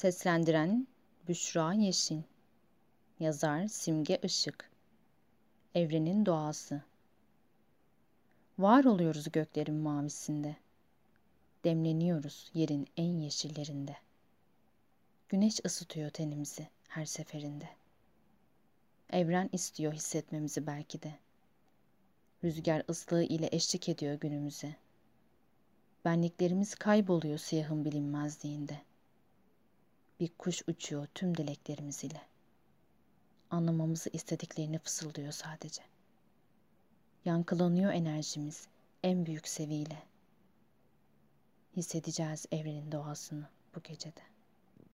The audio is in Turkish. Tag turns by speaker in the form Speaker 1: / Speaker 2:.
Speaker 1: Seslendiren Büşra Yeşin Yazar Simge Işık Evrenin Doğası Var oluyoruz göklerin mavisinde. Demleniyoruz yerin en yeşillerinde. Güneş ısıtıyor tenimizi her seferinde. Evren istiyor hissetmemizi belki de. Rüzgar ıslığı ile eşlik ediyor günümüze. Benliklerimiz kayboluyor siyahın bilinmezliğinde. Bir kuş uçuyor tüm dileklerimiz ile. Anlamamızı istediklerini fısıldıyor sadece. Yankılanıyor enerjimiz en büyük seviyle. Hissedeceğiz evrenin doğasını bu gecede.